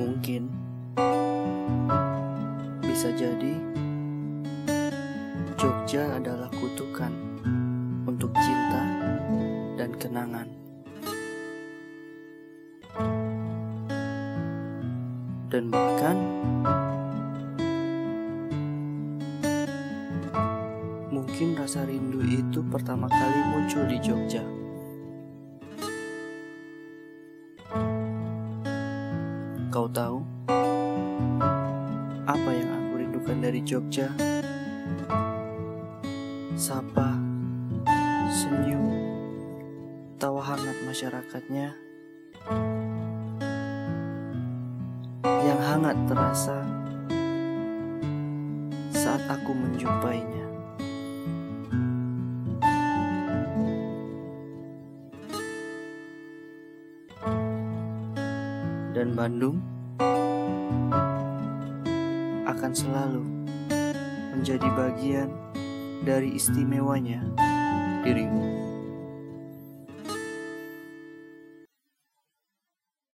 Mungkin bisa jadi Jogja adalah kutukan untuk cinta dan kenangan. Dan bahkan mungkin rasa rindu itu pertama kali muncul di Jogja. Kau tahu apa yang aku rindukan dari Jogja? Sapa, senyum, tawa hangat masyarakatnya yang hangat terasa saat aku menjumpainya. Dan Bandung akan selalu menjadi bagian dari istimewanya dirimu.